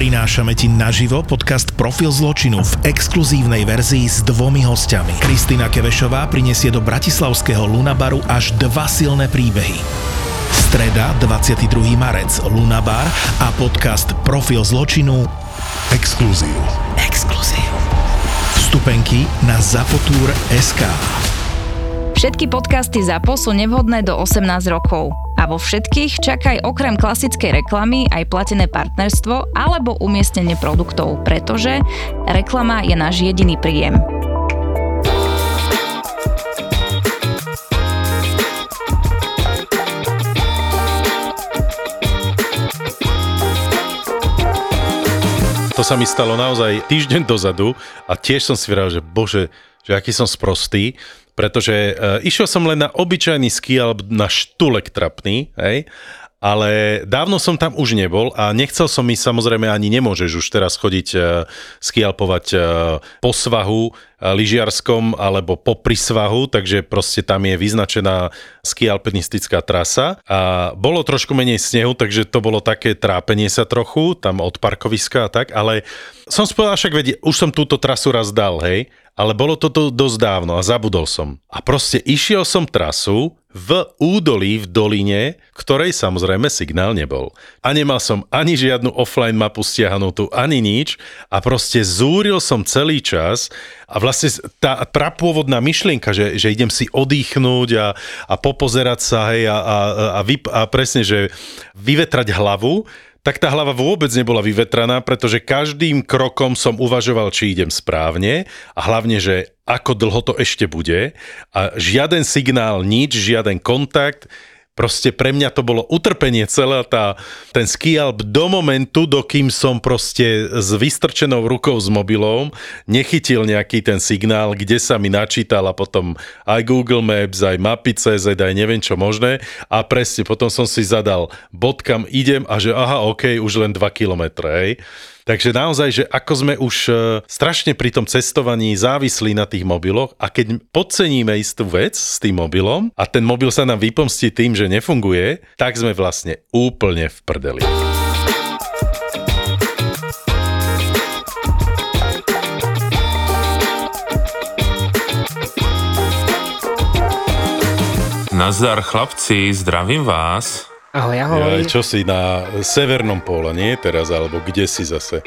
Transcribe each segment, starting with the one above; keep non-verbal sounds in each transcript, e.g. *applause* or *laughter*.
Prinášame ti naživo podcast Profil zločinu v exkluzívnej verzii s dvomi hostiami. Kristýna Kevešová prinesie do bratislavského Lunabaru až dva silné príbehy. Streda, 22. marec, Lunabar a podcast Profil zločinu Exkluzív. Exkluzív. Vstupenky na Zapotur.sk Všetky podcasty ZAPO sú nevhodné do 18 rokov. A vo všetkých čakaj okrem klasickej reklamy aj platené partnerstvo alebo umiestnenie produktov, pretože reklama je náš jediný príjem. To sa mi stalo naozaj týždeň dozadu a tiež som si vral, že bože, že aký som sprostý, pretože uh, išiel som len na obyčajný ski alebo na štulek trapný, hej, ale dávno som tam už nebol a nechcel som ísť, samozrejme ani nemôžeš už teraz chodiť uh, skialpovať uh, po svahu uh, lyžiarskom alebo po prisvahu, takže proste tam je vyznačená skialpinistická trasa a bolo trošku menej snehu, takže to bolo také trápenie sa trochu, tam od parkoviska a tak, ale som spovedal, však vedie, už som túto trasu raz dal, hej, ale bolo to dosť dávno a zabudol som. A proste išiel som trasu v údolí, v doline, ktorej samozrejme signál nebol. A nemal som ani žiadnu offline mapu stiahnutú, ani nič a proste zúril som celý čas a vlastne tá prapôvodná myšlienka, že, že idem si odýchnuť a, a popozerať sa hej, a, a, a, vyp, a presne, že vyvetrať hlavu, tak tá hlava vôbec nebola vyvetraná, pretože každým krokom som uvažoval, či idem správne a hlavne, že ako dlho to ešte bude. A žiaden signál, nič, žiaden kontakt, Proste pre mňa to bolo utrpenie celá tá, ten skialp do momentu, dokým som proste s vystrčenou rukou s mobilom nechytil nejaký ten signál, kde sa mi načítal a potom aj Google Maps, aj mapy.cz, aj neviem čo možné a presne potom som si zadal bod, kam idem a že aha, ok, už len 2 kilometre, hej. Takže naozaj, že ako sme už e, strašne pri tom cestovaní závislí na tých mobiloch a keď podceníme istú vec s tým mobilom a ten mobil sa nám vypomstí tým, že nefunguje, tak sme vlastne úplne v prdeli. Nazdar chlapci, zdravím vás. Ahoj, ahoj. Ja, čo si na severnom pole, nie teraz, alebo kde si zase?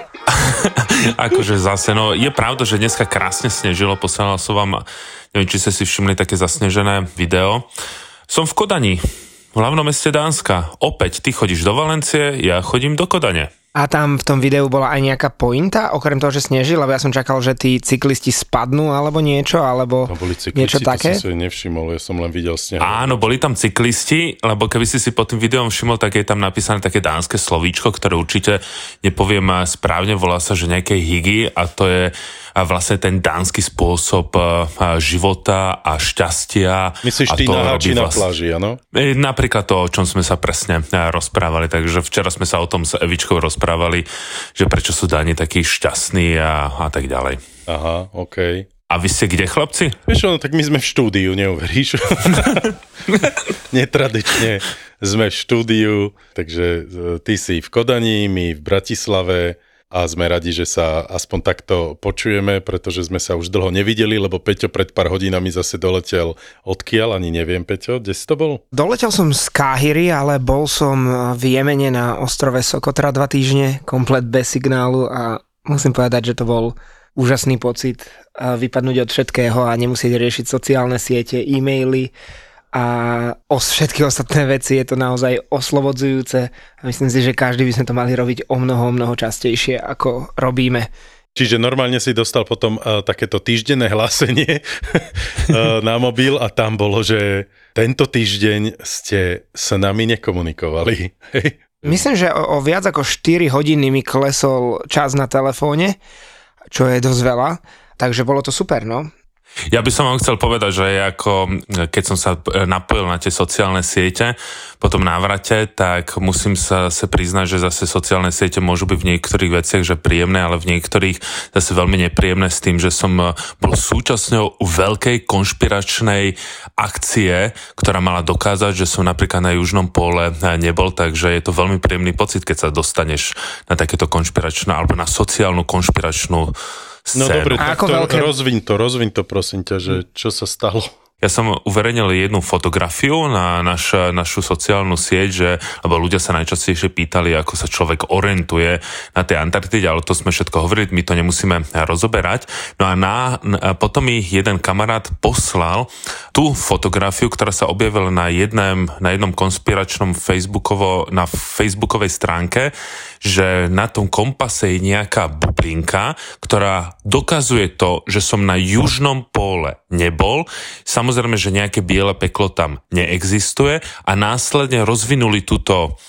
*laughs* akože zase, no je pravda, že dneska krásne snežilo, poslal som vám, neviem, či ste si všimli také zasnežené video. Som v Kodani, v hlavnom meste Dánska. Opäť, ty chodíš do Valencie, ja chodím do Kodane. A tam v tom videu bola aj nejaká pointa, okrem toho, že snežil, lebo ja som čakal, že tí cyklisti spadnú alebo niečo, alebo no, boli cyklisti, niečo také. To som si nevšimol, ja som len videl sneh. Áno, boli tam cyklisti, lebo keby si si pod tým videom všimol, tak je tam napísané také dánske slovíčko, ktoré určite nepoviem správne, volá sa, že nejaké higi a to je vlastne ten dánsky spôsob života a šťastia. Myslíš a ty na vlastne, na pláži, áno? E, napríklad to, o čom sme sa presne rozprávali, takže včera sme sa o tom s Evičkou rozprávali, že prečo sú Dáni takí šťastní a, a tak ďalej. Aha, OK. A vy ste kde, chlapci? Vieš, no, tak my sme v štúdiu, neuveríš. *laughs* Netradične sme v štúdiu, takže ty si v Kodani, my v Bratislave, a sme radi, že sa aspoň takto počujeme, pretože sme sa už dlho nevideli, lebo Peťo pred pár hodinami zase doletel odkiaľ, ani neviem, Peťo, kde si to bol? Doletel som z Káhyry, ale bol som v Jemene na ostrove Sokotra dva týždne, komplet bez signálu a musím povedať, že to bol úžasný pocit vypadnúť od všetkého a nemusieť riešiť sociálne siete, e-maily, a o všetky ostatné veci je to naozaj oslobodzujúce a myslím si, že každý by sme to mali robiť o mnoho, mnoho častejšie, ako robíme. Čiže normálne si dostal potom uh, takéto týždenné hlásenie uh, *laughs* na mobil a tam bolo, že tento týždeň ste s nami nekomunikovali. *laughs* Myslím, že o, o viac ako 4 hodiny mi klesol čas na telefóne, čo je dosť veľa, takže bolo to super, no. Ja by som vám chcel povedať, že ako keď som sa napojil na tie sociálne siete po tom návrate, tak musím sa, sa priznať, že zase sociálne siete môžu byť v niektorých veciach že príjemné, ale v niektorých zase veľmi nepríjemné s tým, že som bol súčasťou veľkej konšpiračnej akcie, ktorá mala dokázať, že som napríklad na južnom pole nebol, takže je to veľmi príjemný pocit, keď sa dostaneš na takéto konšpiračné alebo na sociálnu konšpiračnú No scénu. dobre, A tak ako to, veľké- rozviň to, rozviň to prosím ťa, že čo sa stalo. Ja som uverejnil jednu fotografiu na naš, našu sociálnu sieť, že, lebo ľudia sa najčastejšie pýtali, ako sa človek orientuje na tej Antarktide, ale to sme všetko hovorili, my to nemusíme rozoberať. No a na, na, potom mi jeden kamarát poslal tú fotografiu, ktorá sa objavila na jednom, na jednom konspiračnom Facebookovo, na facebookovej stránke, že na tom kompase je nejaká bublinka, ktorá dokazuje to, že som na južnom póle nebol. Samozrejme, že nejaké biele peklo tam neexistuje a následne rozvinuli túto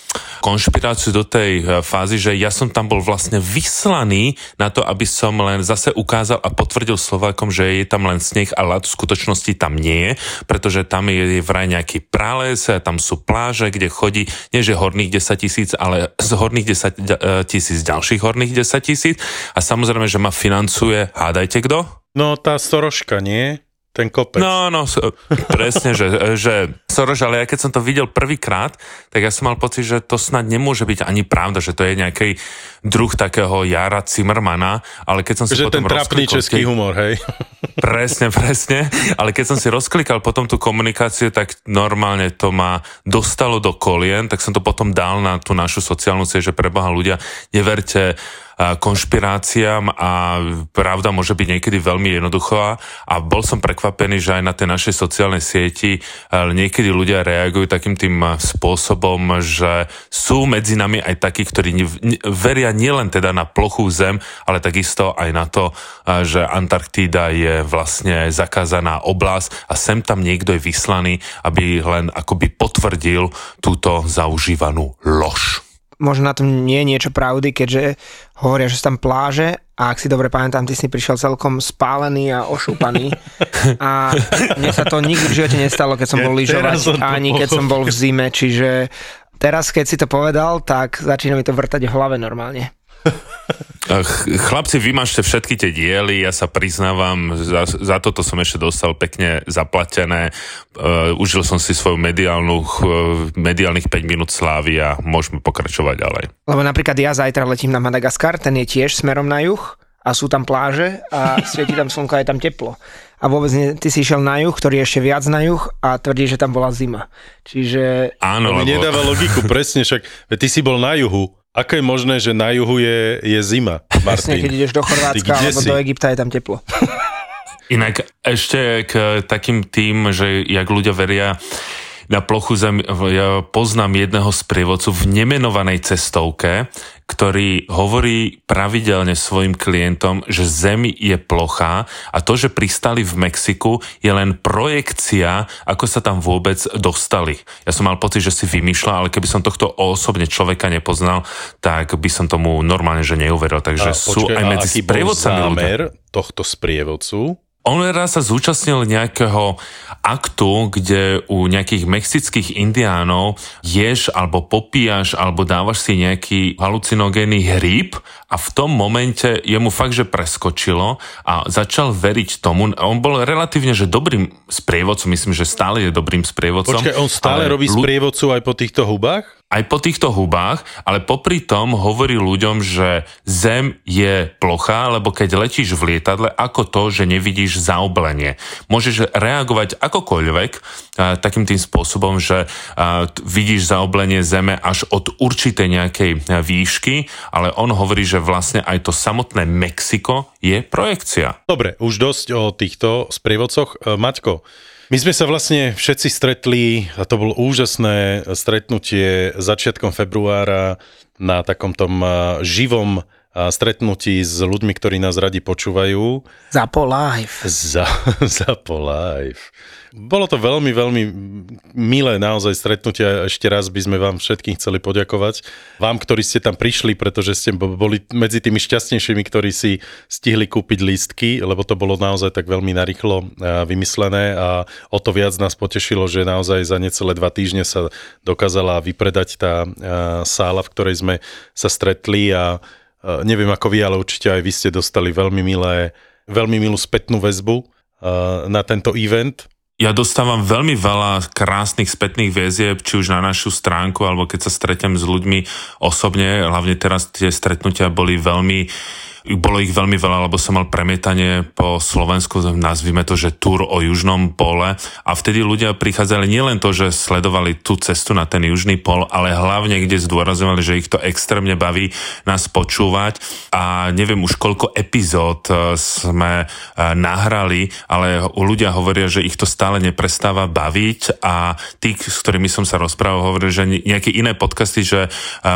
konšpiráciu do tej e, fázy, že ja som tam bol vlastne vyslaný na to, aby som len zase ukázal a potvrdil Slovákom, že je tam len sneh a ľad v skutočnosti tam nie je, pretože tam je vraj nejaký prales, tam sú pláže, kde chodí, nie že horných 10 tisíc, ale z horných 10 e, tisíc ďalších horných 10 tisíc a samozrejme, že ma financuje, hádajte kto? No tá storožka, nie? Ten kopec. No, no, presne, že, že Soros, ale ja keď som to videl prvýkrát, tak ja som mal pocit, že to snad nemôže byť ani pravda, že to je nejaký druh takého Jara Zimmermana, ale keď som si že potom ten trapný český humor, hej. *laughs* Presne, presne. Ale keď som si rozklikal potom tú komunikáciu, tak normálne to ma dostalo do kolien, tak som to potom dal na tú našu sociálnu sieť, že preboha ľudia, neverte konšpiráciám a pravda môže byť niekedy veľmi jednoduchá a bol som prekvapený, že aj na tej našej sociálnej sieti a, niekedy ľudia reagujú takým tým a, spôsobom, že sú medzi nami aj takí, ktorí ne, ne, veria nielen teda na plochú zem, ale takisto aj na to, a, že Antarktída je vlastne zakázaná oblasť a sem tam niekto je vyslaný, aby len akoby potvrdil túto zaužívanú lož. možno na tom nie je niečo pravdy, keďže hovoria, že sú tam pláže a ak si dobre pamätám, ty si prišiel celkom spálený a ošúpaný a mne sa to nikdy v živote nestalo, keď som Ja bol lyžovať, ani keď som bol v zime, čiže teraz keď si to povedal, tak začína mi to vrtať v hlave normálne. Ch- Chlapci, vymažte všetky tie diely, ja sa priznávam, za, za toto som ešte dostal pekne zaplatené. Uh, užil som si svoju mediálnu, ch- mediálnych 5 minút slávy a môžeme pokračovať ďalej. Lebo napríklad ja zajtra letím na Madagaskar, ten je tiež smerom na juh a sú tam pláže a svieti tam slnko a je tam teplo. A vôbec nie, ty si išiel na juh, ktorý je ešte viac na juh a tvrdí, že tam bola zima. Čiže Áno, To mi lebo... nedáva logiku, presne, však ty si bol na juhu. Ako je možné, že na juhu je, je zima, presne, keď Martin? ideš do Chorvátska alebo si? do Egypta, je tam teplo. Inak ešte k takým tým, že jak ľudia veria na plochu zem, ja poznám jedného sprievodcu v nemenovanej cestovke, ktorý hovorí pravidelne svojim klientom, že Zem je plochá a to, že pristali v Mexiku, je len projekcia, ako sa tam vôbec dostali. Ja som mal pocit, že si vymýšľa, ale keby som tohto osobne človeka nepoznal, tak by som tomu normálne, že neuveril. Takže A sú počkaj, aj medzi sprievodcami ľudia. tohto sprievodcu? On raz sa zúčastnil nejakého aktu, kde u nejakých mexických indiánov ješ alebo popíjaš alebo dávaš si nejaký halucinogénny hríb a v tom momente jemu fakt, že preskočilo a začal veriť tomu. On bol relatívne, že dobrým sprievodcom, myslím, že stále je dobrým sprievodcom. Počkaj, on stále robí ľu- sprievodcu aj po týchto hubách? Aj po týchto hubách, ale popri tom hovorí ľuďom, že Zem je plochá, lebo keď letíš v lietadle, ako to, že nevidíš zaoblenie. Môžeš reagovať akokoľvek takým tým spôsobom, že vidíš zaoblenie Zeme až od určitej nejakej výšky, ale on hovorí, že vlastne aj to samotné Mexiko je projekcia. Dobre, už dosť o týchto sprievodcoch. E, Maťko, my sme sa vlastne všetci stretli, a to bolo úžasné stretnutie začiatkom februára na takom tom živom stretnutí s ľuďmi, ktorí nás radi počúvajú. Zapo live. Za, Zapo live. *laughs* Bolo to veľmi, veľmi milé naozaj stretnutie a ešte raz by sme vám všetkým chceli poďakovať. Vám, ktorí ste tam prišli, pretože ste boli medzi tými šťastnejšími, ktorí si stihli kúpiť lístky, lebo to bolo naozaj tak veľmi narýchlo vymyslené a o to viac nás potešilo, že naozaj za necelé dva týždne sa dokázala vypredať tá sála, v ktorej sme sa stretli a neviem ako vy, ale určite aj vy ste dostali veľmi milé, veľmi milú spätnú väzbu na tento event. Ja dostávam veľmi veľa krásnych spätných väzieb, či už na našu stránku, alebo keď sa stretnem s ľuďmi osobne, hlavne teraz tie stretnutia boli veľmi bolo ich veľmi veľa, lebo som mal premietanie po Slovensku, nazvime to, že tur o južnom pole. A vtedy ľudia prichádzali nielen to, že sledovali tú cestu na ten južný pol, ale hlavne kde zdôrazňovali, že ich to extrémne baví nás počúvať. A neviem už koľko epizód e, sme e, nahrali, ale ľudia hovoria, že ich to stále neprestáva baviť. A tí, s ktorými som sa rozprával, hovorili, že nejaké iné podcasty, že e,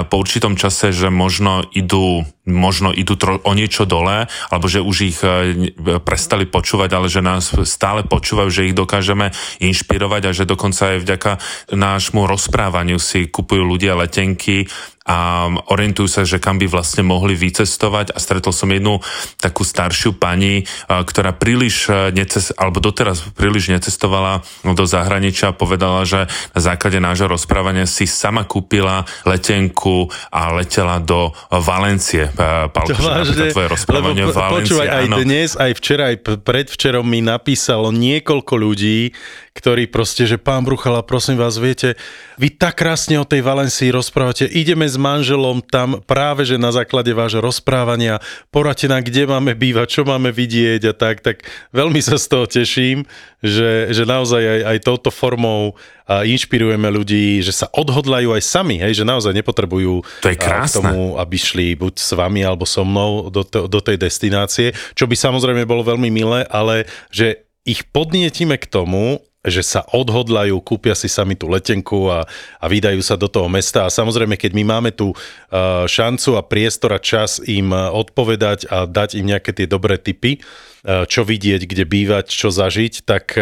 po určitom čase, že možno idú možno idú tro, o niečo dole, alebo že už ich e, prestali počúvať, ale že nás stále počúvajú, že ich dokážeme inšpirovať a že dokonca aj vďaka nášmu rozprávaniu si kupujú ľudia letenky a orientujú sa, že kam by vlastne mohli vycestovať a stretol som jednu takú staršiu pani, ktorá príliš neces, alebo doteraz príliš necestovala do zahraničia a povedala, že na základe nášho rozprávania si sama kúpila letenku a letela do Valencie. Pálko, že tvoje rozprávanie lebo, Valencie, počúvaj, aj áno. dnes, aj včera, aj predvčerom mi napísalo niekoľko ľudí, ktorí proste, že pán Bruchala, prosím vás, viete, vy tak krásne o tej Valencii rozprávate, ideme s manželom tam práve, že na základe vášho rozprávania, poradte nám, kde máme bývať, čo máme vidieť a tak, tak veľmi sa z toho teším, že, že naozaj aj, aj touto formou a inšpirujeme ľudí, že sa odhodlajú aj sami, hej, že naozaj nepotrebujú to je k tomu, aby šli buď s vami alebo so mnou do, to, do tej destinácie, čo by samozrejme bolo veľmi milé, ale že ich podnietime k tomu, že sa odhodlajú, kúpia si sami tú letenku a, a vydajú sa do toho mesta. A samozrejme, keď my máme tú uh, šancu a priestor a čas im uh, odpovedať a dať im nejaké tie dobré tipy, uh, čo vidieť, kde bývať, čo zažiť, tak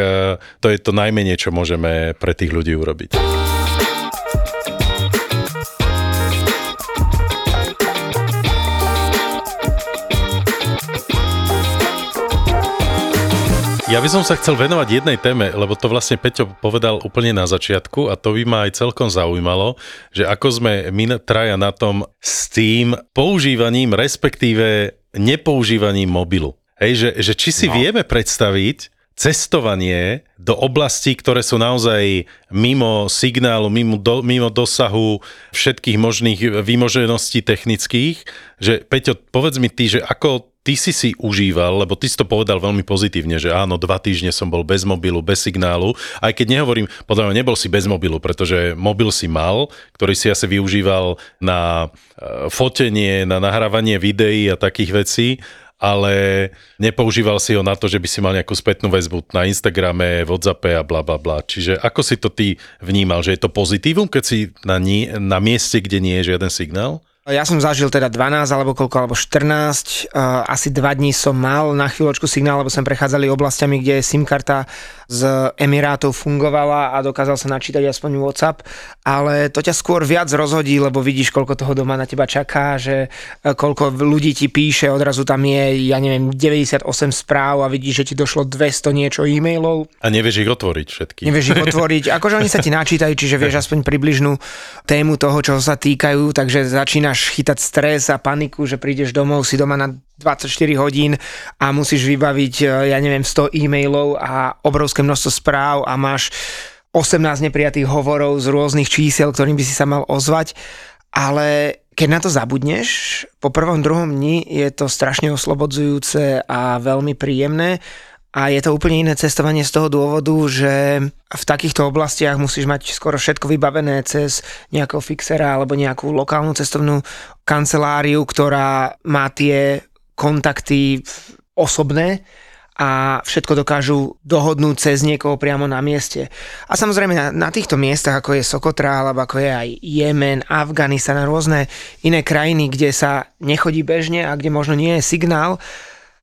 to je to najmenej, čo môžeme pre tých ľudí urobiť. Ja by som sa chcel venovať jednej téme, lebo to vlastne Peťo povedal úplne na začiatku a to by ma aj celkom zaujímalo, že ako sme my traja na tom s tým používaním, respektíve nepoužívaním mobilu. Hej, že, že či si no. vieme predstaviť cestovanie do oblastí, ktoré sú naozaj mimo signálu, mimo, do, mimo dosahu všetkých možných výmožeností technických, že Peťo, povedz mi ty, že ako ty si si užíval, lebo ty si to povedal veľmi pozitívne, že áno, dva týždne som bol bez mobilu, bez signálu, aj keď nehovorím, podľa mňa nebol si bez mobilu, pretože mobil si mal, ktorý si asi využíval na e, fotenie, na nahrávanie videí a takých vecí, ale nepoužíval si ho na to, že by si mal nejakú spätnú väzbu na Instagrame, Whatsappe a bla bla bla. Čiže ako si to ty vnímal, že je to pozitívum, keď si na, nie, na mieste, kde nie je žiaden signál? Ja som zažil teda 12 alebo koľko, alebo 14. Uh, asi dva dní som mal na chvíľočku signál, lebo sme prechádzali oblastiami, kde SIM karta z Emirátov fungovala a dokázal sa načítať aspoň WhatsApp, ale to ťa skôr viac rozhodí, lebo vidíš, koľko toho doma na teba čaká, že uh, koľko ľudí ti píše, odrazu tam je, ja neviem, 98 správ a vidíš, že ti došlo 200 niečo e-mailov. A nevieš ich otvoriť všetky. Nevieš ich *laughs* otvoriť, akože oni sa ti načítajú, čiže vieš *laughs* aspoň približnú tému toho, čo sa týkajú, takže začína začínaš chytať stres a paniku, že prídeš domov, si doma na 24 hodín a musíš vybaviť, e, ja neviem, 100 e-mailov a obrovské množstvo správ a máš 18 neprijatých hovorov z rôznych čísel, ktorým by si sa mal ozvať, ale keď na to zabudneš, po prvom, druhom dni je to strašne oslobodzujúce a veľmi príjemné a je to úplne iné cestovanie z toho dôvodu, že v takýchto oblastiach musíš mať skoro všetko vybavené cez nejakého fixera alebo nejakú lokálnu cestovnú kanceláriu, ktorá má tie kontakty osobné a všetko dokážu dohodnúť cez niekoho priamo na mieste. A samozrejme na, na týchto miestach, ako je Sokotra, alebo ako je aj Jemen, Afganistan a rôzne iné krajiny, kde sa nechodí bežne a kde možno nie je signál,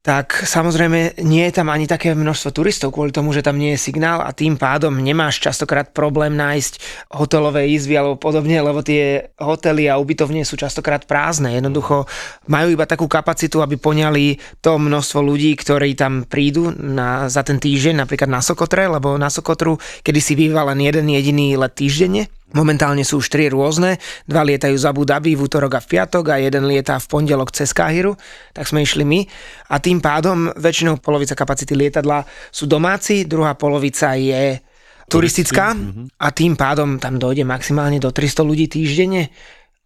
tak samozrejme nie je tam ani také množstvo turistov kvôli tomu, že tam nie je signál a tým pádom nemáš častokrát problém nájsť hotelové izby alebo podobne, lebo tie hotely a ubytovne sú častokrát prázdne. Jednoducho majú iba takú kapacitu, aby poňali to množstvo ľudí, ktorí tam prídu na, za ten týždeň, napríklad na Sokotre, lebo na Sokotru, kedy si býva len jeden jediný let týždenne, Momentálne sú už tri rôzne, dva lietajú z Abu Dhabi v útorok a v piatok a jeden lietá v pondelok cez Káhiru, tak sme išli my. A tým pádom väčšinou polovica kapacity lietadla sú domáci, druhá polovica je turistická. Mhm. a tým pádom tam dojde maximálne do 300 ľudí týždenne.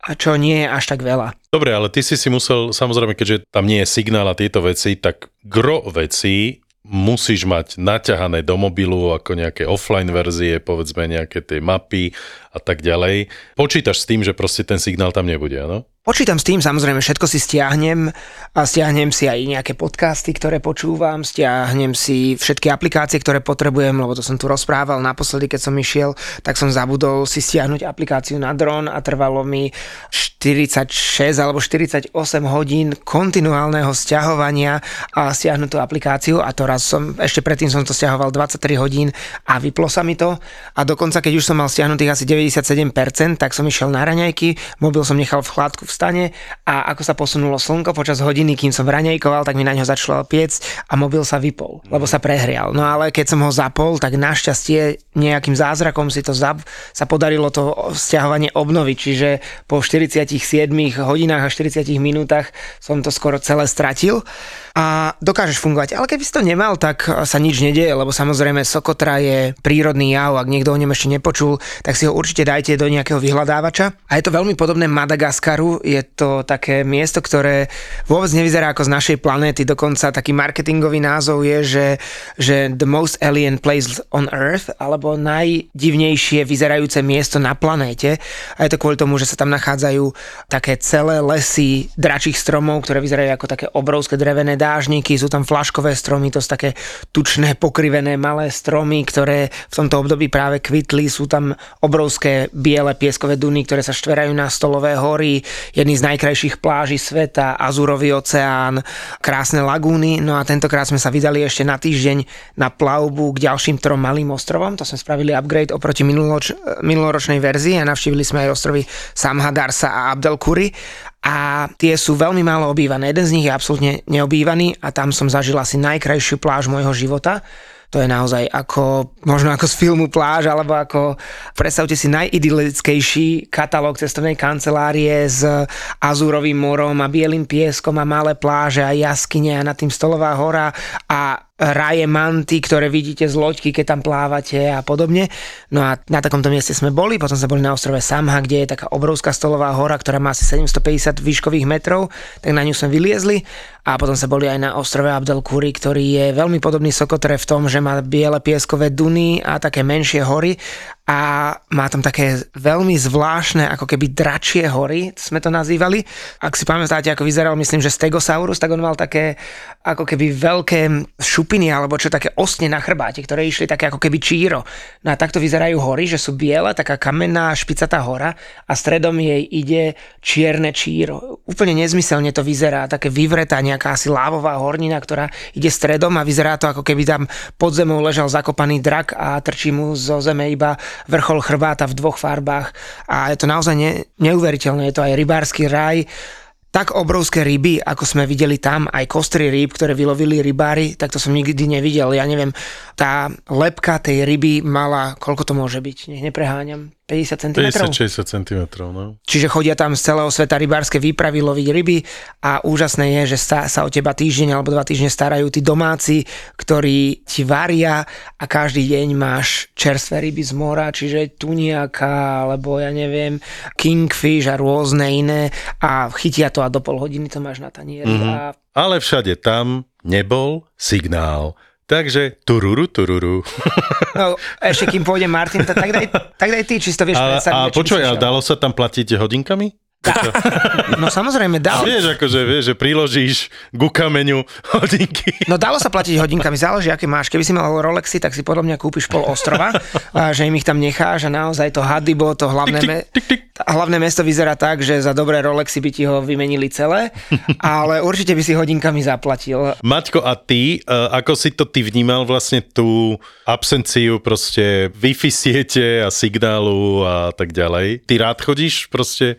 A čo nie je až tak veľa. Dobre, ale ty si si musel, samozrejme, keďže tam nie je signál a tieto veci, tak gro veci musíš mať naťahané do mobilu ako nejaké offline verzie, povedzme nejaké tie mapy a tak ďalej. Počítaš s tým, že proste ten signál tam nebude, áno? Počítam s tým, samozrejme všetko si stiahnem a stiahnem si aj nejaké podcasty, ktoré počúvam, stiahnem si všetky aplikácie, ktoré potrebujem, lebo to som tu rozprával naposledy, keď som išiel, tak som zabudol si stiahnuť aplikáciu na dron a trvalo mi 46 alebo 48 hodín kontinuálneho stiahovania a stiahnutú aplikáciu a to raz som, ešte predtým som to stiahoval 23 hodín a vyplo sa mi to. A dokonca keď už som mal stiahnutých asi 97%, tak som išiel na raňajky, mobil som nechal v chladku v stane a ako sa posunulo slnko počas hodiny, kým som raňajkoval, tak mi na ňo začalo piec a mobil sa vypol, lebo sa prehrial. No ale keď som ho zapol, tak našťastie nejakým zázrakom si to zap, sa podarilo to stiahovanie obnoviť, čiže po 47 hodinách a 40 minútach som to skoro celé stratil a dokážeš fungovať. Ale keby si to nemal, tak sa nič nedieje, lebo samozrejme Sokotra je prírodný jav, ak niekto o ňom ešte nepočul, tak si ho určite dajte do nejakého vyhľadávača. A je to veľmi podobné Madagaskaru, je to také miesto, ktoré vôbec nevyzerá ako z našej planéty, dokonca taký marketingový názov je, že, že the most alien place on earth, alebo najdivnejšie vyzerajúce miesto na planéte. A je to kvôli tomu, že sa tam nachádzajú také celé lesy dračích stromov, ktoré vyzerajú ako také obrovské drevené dážniky, sú tam flaškové stromy, to sú také tučné, pokrivené malé stromy, ktoré v tomto období práve kvitli, sú tam obrovské biele pieskové duny, ktoré sa štverajú na stolové hory, jedný z najkrajších pláží sveta, Azurový oceán, krásne lagúny, no a tentokrát sme sa vydali ešte na týždeň na plavbu k ďalším trom malým ostrovom, to sme spravili upgrade oproti minuloroč- minuloročnej verzii a navštívili sme aj ostrovy Samhadarsa a Abdelkuri a tie sú veľmi málo obývané. Jeden z nich je absolútne neobývaný a tam som zažil asi najkrajšiu pláž môjho života. To je naozaj ako, možno ako z filmu pláž, alebo ako, predstavte si najidylickejší katalóg cestovnej kancelárie s azúrovým morom a bielým pieskom a malé pláže a jaskyne a nad tým stolová hora a raje manty, ktoré vidíte z loďky, keď tam plávate a podobne. No a na takomto mieste sme boli, potom sme boli na ostrove Samha, kde je taká obrovská stolová hora, ktorá má asi 750 výškových metrov, tak na ňu sme vyliezli a potom sa boli aj na ostrove Abdelkuri, ktorý je veľmi podobný Sokotre v tom, že má biele pieskové duny a také menšie hory a má tam také veľmi zvláštne, ako keby dračie hory, sme to nazývali. Ak si pamätáte, ako vyzeral, myslím, že Stegosaurus, tak on mal také ako keby veľké šupiny, alebo čo také osne na chrbáte, ktoré išli také ako keby číro. No a takto vyzerajú hory, že sú biele, taká kamenná špicatá hora a stredom jej ide čierne číro. Úplne nezmyselne to vyzerá, také vyvretá nejaká asi lávová hornina, ktorá ide stredom a vyzerá to, ako keby tam pod zemou ležal zakopaný drak a trčí mu zo zeme iba vrchol chrbáta v dvoch farbách. A je to naozaj ne, neuveriteľné, je to aj rybársky raj, tak obrovské ryby, ako sme videli tam, aj kostry rýb, ktoré vylovili rybári, tak to som nikdy nevidel. Ja neviem, tá lepka tej ryby mala, koľko to môže byť, nech nepreháňam, 50 cm? 50-60 cm, no. Čiže chodia tam z celého sveta rybárske výpravy loviť ryby a úžasné je, že sa, sa o teba týždeň alebo dva týždne starajú tí domáci, ktorí ti varia a každý deň máš čerstvé ryby z mora, čiže tuniaka alebo ja neviem, kingfish a rôzne iné a chytia to a do pol hodiny to máš na tanieri. Mm-hmm. A... Ale všade tam nebol signál Takže tururu, tururu. No, ešte kým pôjde Martin, tak daj, tak daj ty, či to vieš a, A počuj, a dalo sa tam platiť hodinkami? *laughs* No samozrejme, A dal, vieš, akože, vieš, že priložíš ku kameňu hodinky. No dalo sa platiť hodinkami, záleží, aké máš. Keby si mal Rolexy, tak si podľa mňa kúpiš pol ostrova, a že im ich tam necháš a naozaj to Hadibo, to hlavné, me- a hlavné mesto vyzerá tak, že za dobré Rolexy by ti ho vymenili celé, ale určite by si hodinkami zaplatil. Maťko, a ty, e, ako si to ty vnímal vlastne tú absenciu proste Wi-Fi siete a signálu a tak ďalej? Ty rád chodíš proste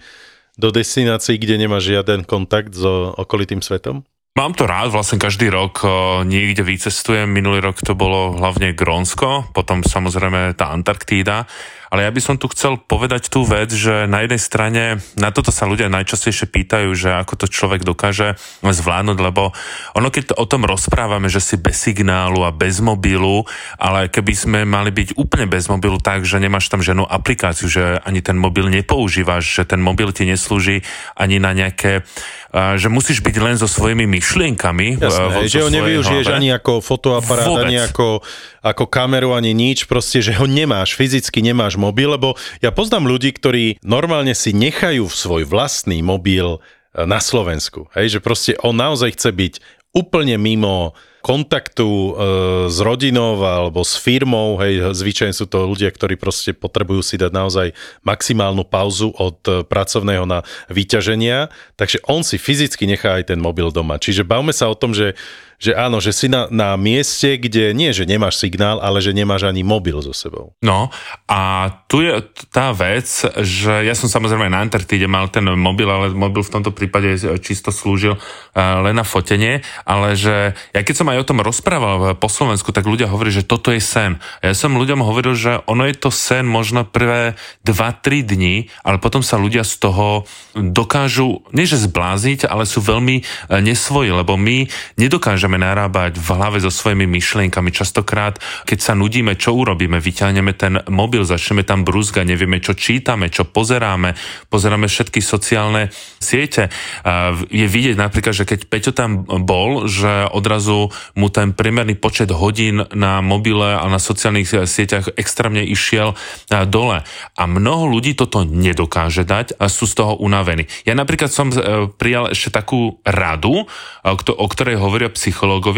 do destinácií, kde nemáš žiaden kontakt so okolitým svetom? Mám to rád, vlastne každý rok o, niekde vycestujem. Minulý rok to bolo hlavne Grónsko, potom samozrejme tá Antarktída. Ale ja by som tu chcel povedať tú vec, že na jednej strane, na toto sa ľudia najčastejšie pýtajú, že ako to človek dokáže zvládnuť, lebo ono keď o tom rozprávame, že si bez signálu a bez mobilu, ale keby sme mali byť úplne bez mobilu tak, že nemáš tam žiadnu aplikáciu, že ani ten mobil nepoužívaš, že ten mobil ti neslúži ani na nejaké, že musíš byť len so svojimi myšlienkami. Jasné, vo- že ho nevyužiješ hlave. ani ako fotoaparát, Vôbec. ani ako, ako kameru, ani nič, proste, že ho nemáš, fyzicky nemáš mobil, lebo ja poznám ľudí, ktorí normálne si nechajú svoj vlastný mobil e, na Slovensku. Hej, že proste on naozaj chce byť úplne mimo kontaktu e, s rodinou alebo s firmou, hej, zvyčajne sú to ľudia, ktorí proste potrebujú si dať naozaj maximálnu pauzu od e, pracovného na vyťaženia, takže on si fyzicky nechá aj ten mobil doma. Čiže bavme sa o tom, že že áno, že si na, na mieste, kde nie, že nemáš signál, ale že nemáš ani mobil so sebou. No a tu je tá vec, že ja som samozrejme na Antarktíde mal ten mobil, ale mobil v tomto prípade čisto slúžil uh, len na fotenie, ale že ja keď som aj o tom rozprával po Slovensku, tak ľudia hovorí, že toto je sen. Ja som ľuďom hovoril, že ono je to sen možno prvé 2-3 dní, ale potom sa ľudia z toho dokážu, nie že zbláziť, ale sú veľmi eh, nesvoji, lebo my nedokážeme narábať v hlave so svojimi myšlienkami. Častokrát, keď sa nudíme, čo urobíme? Vyťahneme ten mobil, začneme tam brúzgať, nevieme, čo čítame, čo pozeráme, pozeráme všetky sociálne siete. Je vidieť napríklad, že keď Peťo tam bol, že odrazu mu ten priemerný počet hodín na mobile a na sociálnych sieťach extrémne išiel dole. A mnoho ľudí toto nedokáže dať a sú z toho unavení. Ja napríklad som e, prijal ešte takú radu, kto- o ktorej hovoria psychológovia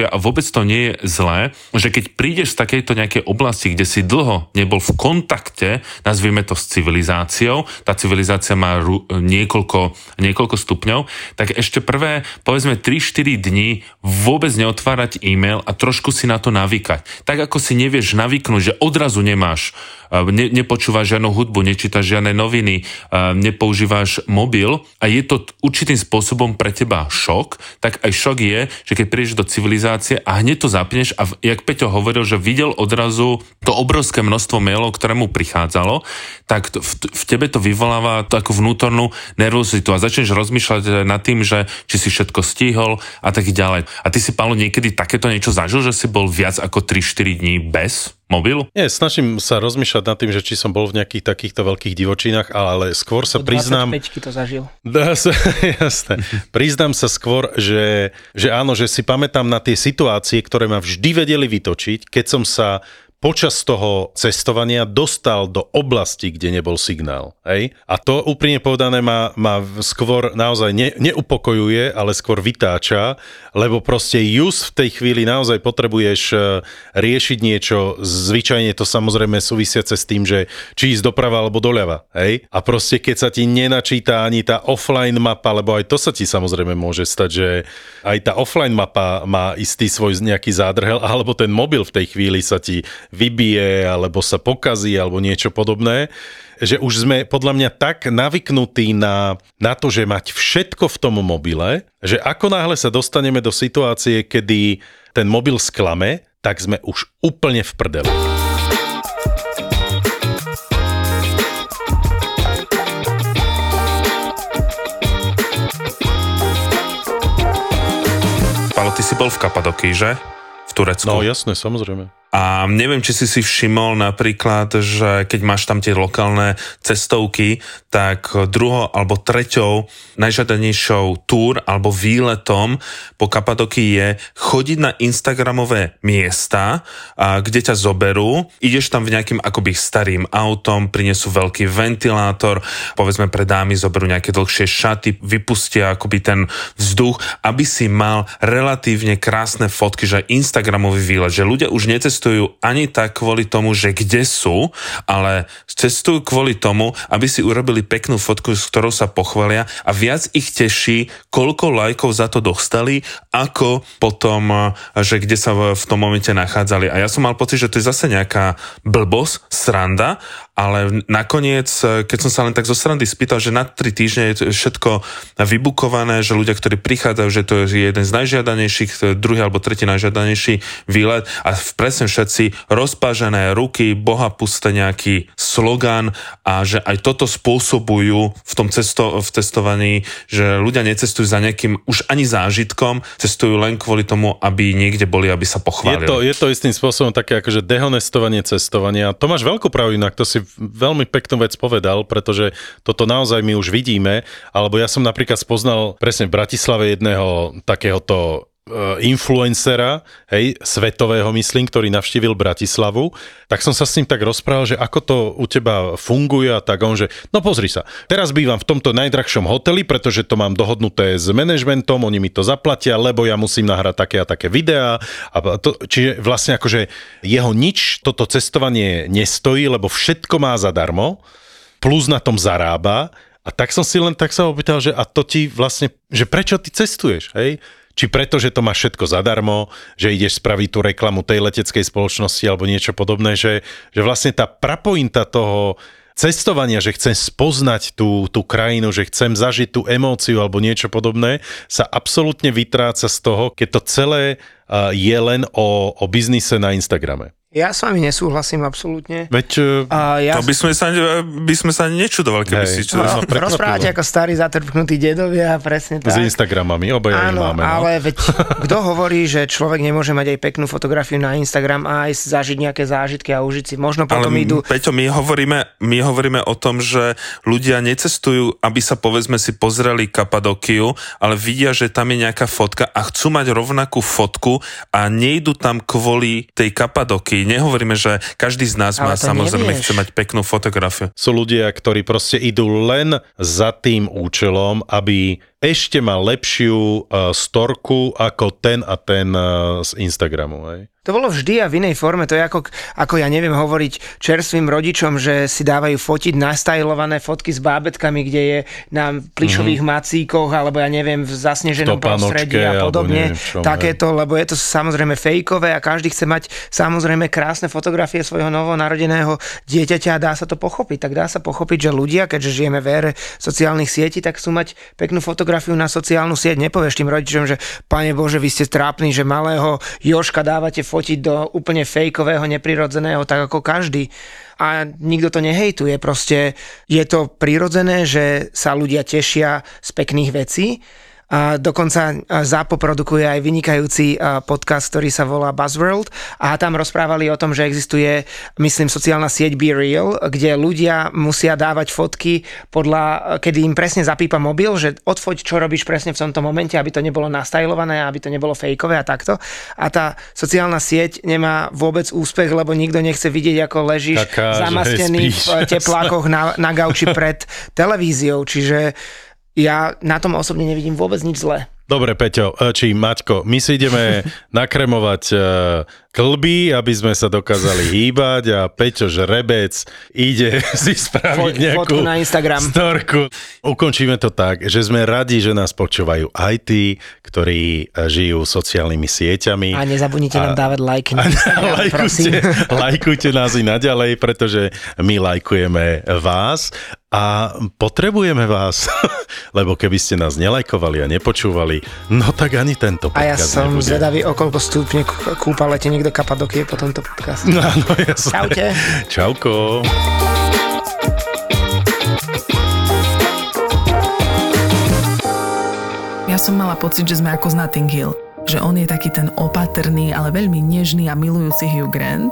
a vôbec to nie je zlé, že keď prídeš z takejto nejakej oblasti, kde si dlho nebol v kontakte, nazvime to s civilizáciou, tá civilizácia má ru- niekoľko, niekoľko stupňov, tak ešte prvé, povedzme 3-4 dní vôbec neotvárať e-mail a trošku si na to navykať. Tak ako si nevieš navyknúť, že odrazu nemáš, ne, nepočúvaš žiadnu hudbu, nečítaš žiadne noviny, eh, nepoužívaš mobil a je to určitým spôsobom pre teba šok, tak aj šok je, že keď prídeš do civilizácie a hneď to zapneš a jak Peťo hovoril, že videl odrazu to obrovské množstvo mailov, ktoré mu prichádzalo, tak v, v tebe to vyvoláva takú vnútornú nervozitu a začneš rozmýšľať eh, nad tým, že či si všetko stihol a tak ďalej. A ty si, Paolo, niekedy takéto niečo zažil, že si bol viac ako 3-4 dní bez mobilu? Nie, snažím sa rozmýšľať nad tým, že či som bol v nejakých takýchto veľkých divočinách, ale skôr sa priznám... 25 to zažil. Dá sa, *laughs* jasné. Priznám sa skôr, že, že áno, že si pamätám na tie situácie, ktoré ma vždy vedeli vytočiť, keď som sa počas toho cestovania dostal do oblasti, kde nebol signál. Hej? A to úprimne povedané ma, ma skôr naozaj ne, neupokojuje, ale skôr vytáča, lebo proste just v tej chvíli naozaj potrebuješ e, riešiť niečo, zvyčajne to samozrejme súvisiace s tým, že či ísť doprava alebo doľava. Hej? A proste keď sa ti nenačíta ani tá offline mapa, lebo aj to sa ti samozrejme môže stať, že aj tá offline mapa má istý svoj nejaký zádrhel, alebo ten mobil v tej chvíli sa ti vybije, alebo sa pokazí, alebo niečo podobné, že už sme podľa mňa tak navyknutí na, na to, že mať všetko v tom mobile, že ako náhle sa dostaneme do situácie, kedy ten mobil sklame, tak sme už úplne v prdeli. Paolo, ty si bol v Kapadokii, že? V Turecku. No jasné, samozrejme. A neviem, či si si všimol napríklad, že keď máš tam tie lokálne cestovky, tak druho alebo treťou najžiadanejšou túr alebo výletom po Kapadokii je chodiť na Instagramové miesta, kde ťa zoberú, ideš tam v nejakým akoby starým autom, prinesú veľký ventilátor, povedzme pre dámy zoberú nejaké dlhšie šaty, vypustia akoby ten vzduch, aby si mal relatívne krásne fotky, že Instagramový výlet, že ľudia už necestujú ani tak kvôli tomu, že kde sú, ale cestujú kvôli tomu, aby si urobili peknú fotku, s ktorou sa pochvália a viac ich teší, koľko lajkov za to dostali, ako potom, že kde sa v tom momente nachádzali. A ja som mal pocit, že to je zase nejaká blbosť, sranda, ale nakoniec, keď som sa len tak zo srandy spýtal, že na tri týždne je všetko vybukované, že ľudia, ktorí prichádzajú, že to je jeden z najžiadanejších, druhý alebo tretí najžiadanejší výlet a presne všetci rozpážené ruky, boha puste nejaký slogan a že aj toto spôsobujú v tom cesto, v testovaní, že ľudia necestujú za nejakým už ani zážitkom, cestujú len kvôli tomu, aby niekde boli, aby sa pochválili. Je to, je to istým spôsobom také akože dehonestovanie cestovania. To máš veľkú pravdu, inak to si veľmi peknú vec povedal, pretože toto naozaj my už vidíme, alebo ja som napríklad spoznal presne v Bratislave jedného takéhoto influencera, hej, svetového myslím, ktorý navštívil Bratislavu, tak som sa s ním tak rozprával, že ako to u teba funguje a tak on, že no pozri sa, teraz bývam v tomto najdrahšom hoteli, pretože to mám dohodnuté s manažmentom, oni mi to zaplatia, lebo ja musím nahrať také a také videá. A to, čiže vlastne akože jeho nič toto cestovanie nestojí, lebo všetko má zadarmo, plus na tom zarába a tak som si len tak sa opýtal, že a to ti vlastne, že prečo ty cestuješ, hej? Či preto, že to máš všetko zadarmo, že ideš spraviť tú reklamu tej leteckej spoločnosti alebo niečo podobné, že, že vlastne tá prapointa toho cestovania, že chcem spoznať tú, tú krajinu, že chcem zažiť tú emóciu alebo niečo podobné, sa absolútne vytráca z toho, keď to celé je len o, o biznise na Instagrame. Ja s vami nesúhlasím absolútne. Veď A ja To by sme sa, by sme sa nečudovali, keby Hej. si čo... no, rozprávate ako starí zatrpknutí dedovia, presne tak. s Instagramami, obaja ich Áno, máme. No. ale veď kto hovorí, že človek nemôže mať aj peknú fotografiu na Instagram a aj zažiť nejaké zážitky a užiť si. Možno Ale potom m- idú... Peťo, my hovoríme, my hovoríme o tom, že ľudia necestujú, aby sa povedzme si pozreli Kapadokiu, ale vidia, že tam je nejaká fotka a chcú mať rovnakú fotku a nejdu tam kvôli tej Kapadokii. Nehovoríme, že každý z nás Ale má samozrejme nevieš. chce mať peknú fotografiu. Sú ľudia, ktorí proste idú len za tým účelom, aby ešte mal lepšiu uh, storku ako ten a ten uh, z Instagramu. Hej? To bolo vždy a v inej forme. To je ako, ako ja neviem hovoriť čerstvým rodičom, že si dávajú fotiť nastajlované fotky s bábetkami, kde je na plišových mm-hmm. macíkoch, alebo ja neviem, v zasneženom prostredí a podobne. neviem Takéto, lebo je to samozrejme fejkové a každý chce mať samozrejme krásne fotografie svojho novonarodeného dieťaťa a dá sa to pochopiť. Tak dá sa pochopiť, že ľudia, keďže žijeme v ére sociálnych sietí, tak chcú mať peknú fotografiu na sociálnu sieť. Nepovieš tým rodičom, že pane Bože, vy ste trápni, že malého Joška dávate fotiť do úplne fejkového, neprirodzeného, tak ako každý. A nikto to nehejtuje, proste je to prirodzené, že sa ľudia tešia z pekných vecí. A dokonca a, ZAPO produkuje aj vynikajúci a, podcast, ktorý sa volá Buzzworld. A tam rozprávali o tom, že existuje, myslím, sociálna sieť Be Real, kde ľudia musia dávať fotky podľa, kedy im presne zapípa mobil, že odfoď, čo robíš presne v tomto momente, aby to nebolo nastajlované, aby to nebolo fejkové a takto. A tá sociálna sieť nemá vôbec úspech, lebo nikto nechce vidieť, ako ležíš Taká, zamastený v teplákoch na, na gauči pred televíziou, čiže ja na tom osobne nevidím vôbec nič zlé. Dobre, Peťo, e, či Maťko, my si ideme *laughs* nakremovať e, klby, aby sme sa dokázali *laughs* hýbať a Peťo Žrebec ide *laughs* si spraviť Fo- nejakú fotku na Instagram. storku. Ukončíme to tak, že sme radi, že nás počúvajú aj tí, ktorí e, žijú sociálnymi sieťami. A nezabudnite nám dávať like na *laughs* A Instagram, lajkujte, lajkujte nás i naďalej, pretože my lajkujeme vás a potrebujeme vás, lebo keby ste nás nelajkovali a nepočúvali, no tak ani tento A ja podcast som nebude. zvedavý, o koľko stupne kú- kúpalete niekto Kapadokie po tomto podcaste. No, no. Čaute. Čauko. Ja som mala pocit, že sme ako z Notting Hill. že on je taký ten opatrný, ale veľmi nežný a milujúci Hugh Grant.